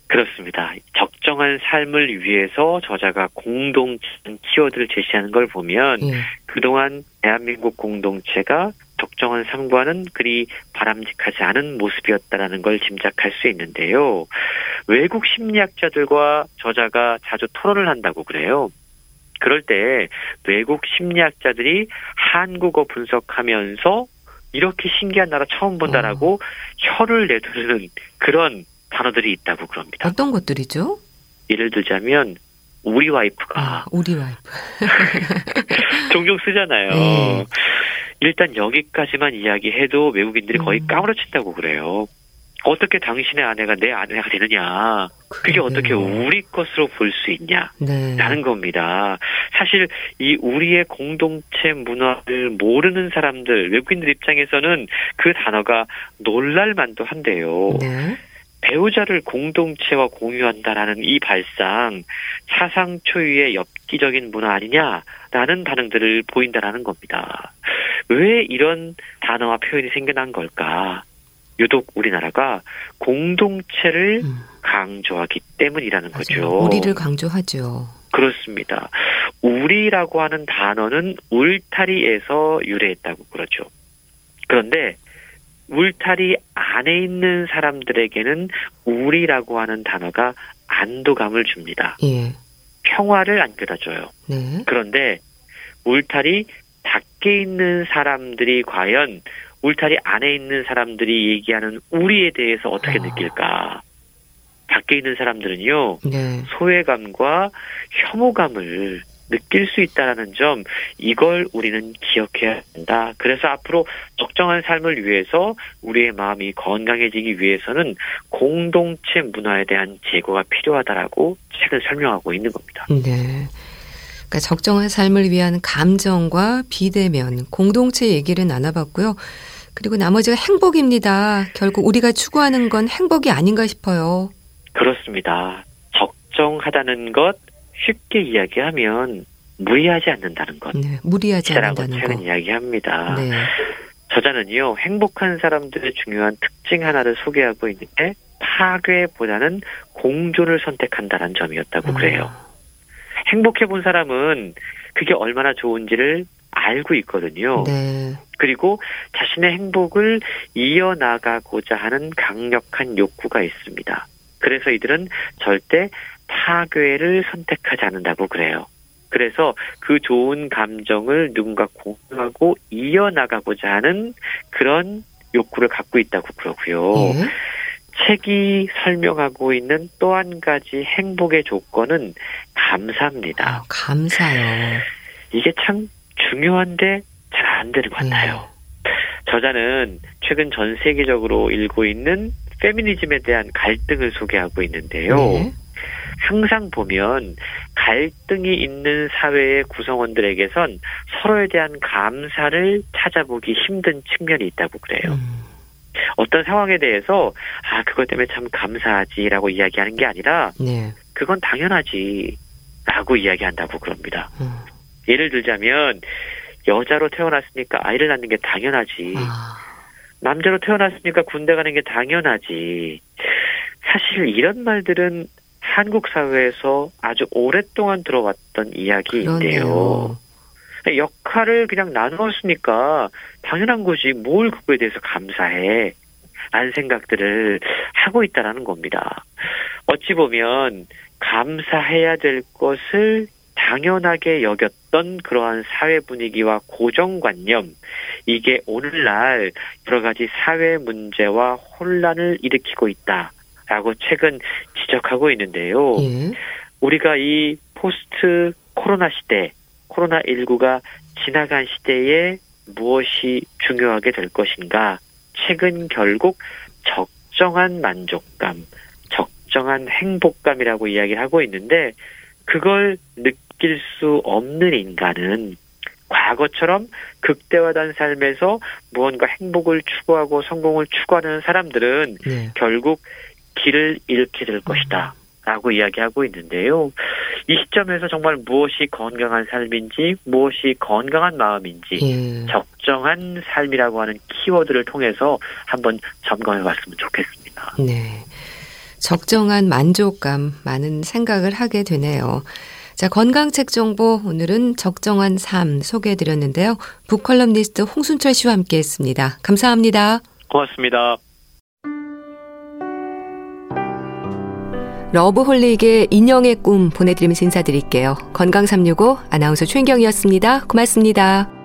그렇습니다. 적정한 삶을 위해서 저자가 공동체 키워드를 제시하는 걸 보면 예. 그동안 대한민국 공동체가 적정한 삶과는 그리 바람직하지 않은 모습이었다라는 걸 짐작할 수 있는데요. 외국 심리학자들과 저자가 자주 토론을 한다고 그래요. 그럴 때 외국 심리학자들이 한국어 분석하면서 이렇게 신기한 나라 처음 본다라고 어. 혀를 내두르는 그런 단어들이 있다고 그럽니다.
어떤 것들이죠?
예를 들자면 우리 와이프가
아, 우리 와이프
종종 쓰잖아요. 네. 일단 여기까지만 이야기해도 외국인들이 거의 음. 까무러친다고 그래요. 어떻게 당신의 아내가 내 아내가 되느냐. 그게 어떻게 우리 것으로 볼 수 있냐. 네. 라는 겁니다. 사실 이 우리의 공동체 문화를 모르는 사람들, 외국인들 입장에서는 그 단어가 놀랄만도 한데요. 네. 배우자를 공동체와 공유한다라는 이 발상 사상 초유의 엽기적인 문화 아니냐라는 반응들을 보인다라는 겁니다. 왜 이런 단어와 표현이 생겨난 걸까? 유독 우리나라가 공동체를 음. 강조하기 때문이라는 맞아요. 거죠.
우리를 강조하죠.
그렇습니다. 우리라고 하는 단어는 울타리에서 유래했다고 그러죠. 그런데 울타리 안에 있는 사람들에게는 우리라고 하는 단어가 안도감을 줍니다. 예. 평화를 안겨다 줘요. 네. 그런데 울타리 밖에 있는 사람들이 과연 울타리 안에 있는 사람들이 얘기하는 우리에 대해서 어떻게 어. 느낄까? 밖에 있는 사람들은요, 네. 소외감과 혐오감을 느낄 수 있다라는 점 이걸 우리는 기억해야 한다. 그래서 앞으로 적정한 삶을 위해서 우리의 마음이 건강해지기 위해서는 공동체 문화에 대한 제고가 필요하다라고 책을 설명하고 있는 겁니다.
네. 그러니까 적정한 삶을 위한 감정과 비대면, 공동체 얘기를 나눠봤고요. 그리고 나머지가 행복입니다. 결국 우리가 추구하는 건 행복이 아닌가 싶어요.
그렇습니다. 적정하다는 것 쉽게 이야기하면 무리하지 않는다는 것.
네, 무리하지 않는다는
것. 이야기합니다.
네.
저자는요, 행복한 사람들의 중요한 특징 하나를 소개하고 있는데 파괴보다는 공존을 선택한다는 점이었다고 음. 그래요. 행복해 본 사람은 그게 얼마나 좋은지를 알고 있거든요. 네. 그리고 자신의 행복을 이어나가고자 하는 강력한 욕구가 있습니다. 그래서 이들은 절대 파괴를 선택하지 않는다고 그래요. 그래서 그 좋은 감정을 누군가 공유하고 이어나가고자 하는 그런 욕구를 갖고 있다고 그러고요. 예. 책이 설명하고 있는 또 한 가지 행복의 조건은 감사입니다. 아,
감사요.
이게 참 중요한데 잘 안 되는 것 같아요. 예. 저자는 최근 전 세계적으로 일고 있는 페미니즘에 대한 갈등을 소개하고 있는데요. 예. 항상 보면 갈등이 있는 사회의 구성원들에게선 서로에 대한 감사를 찾아보기 힘든 측면이 있다고 그래요. 음. 어떤 상황에 대해서 아 그것 때문에 참 감사하지라고 이야기하는 게 아니라 네. 그건 당연하지라고 이야기한다고 그럽니다. 음. 예를 들자면 여자로 태어났으니까 아이를 낳는 게 당연하지. 아. 남자로 태어났으니까 군대 가는 게 당연하지. 사실 이런 말들은 한국 사회에서 아주 오랫동안 들어왔던 이야기인데요. 역할을 그냥 나누었으니까 당연한 거지 뭘 그거에 대해서 감사해 라는 생각들을 하고 있다라는 겁니다. 어찌 보면 감사해야 될 것을 당연하게 여겼던 그러한 사회 분위기와 고정관념, 이게 오늘날 여러 가지 사회 문제와 혼란을 일으키고 있다. 라고 최근 지적하고 있는데요. 예. 우리가 이 포스트 코로나 시대, 코로나19가 지나간 시대에 무엇이 중요하게 될 것인가? 최근 결국 적정한 만족감, 적정한 행복감이라고 이야기를 하고 있는데 그걸 느낄 수 없는 인간은 과거처럼 극대화된 삶에서 무언가 행복을 추구하고 성공을 추구하는 사람들은 네. 결국 길을 잃게 될 것이다. 라고 이야기하고 있는데요. 이 시점에서 정말 무엇이 건강한 삶인지, 무엇이 건강한 마음인지, 예. 적정한 삶이라고 하는 키워드를 통해서 한번 점검해 봤으면 좋겠습니다.
네. 적정한 만족감, 많은 생각을 하게 되네요. 자, 건강책 정보 오늘은 적정한 삶 소개해 드렸는데요. 북컬럼니스트 홍순철 씨와 함께 했습니다. 감사합니다.
고맙습니다.
러브홀릭의 인형의 꿈 보내드리면서 인사드릴게요. 건강365 아나운서 최인경이었습니다. 고맙습니다.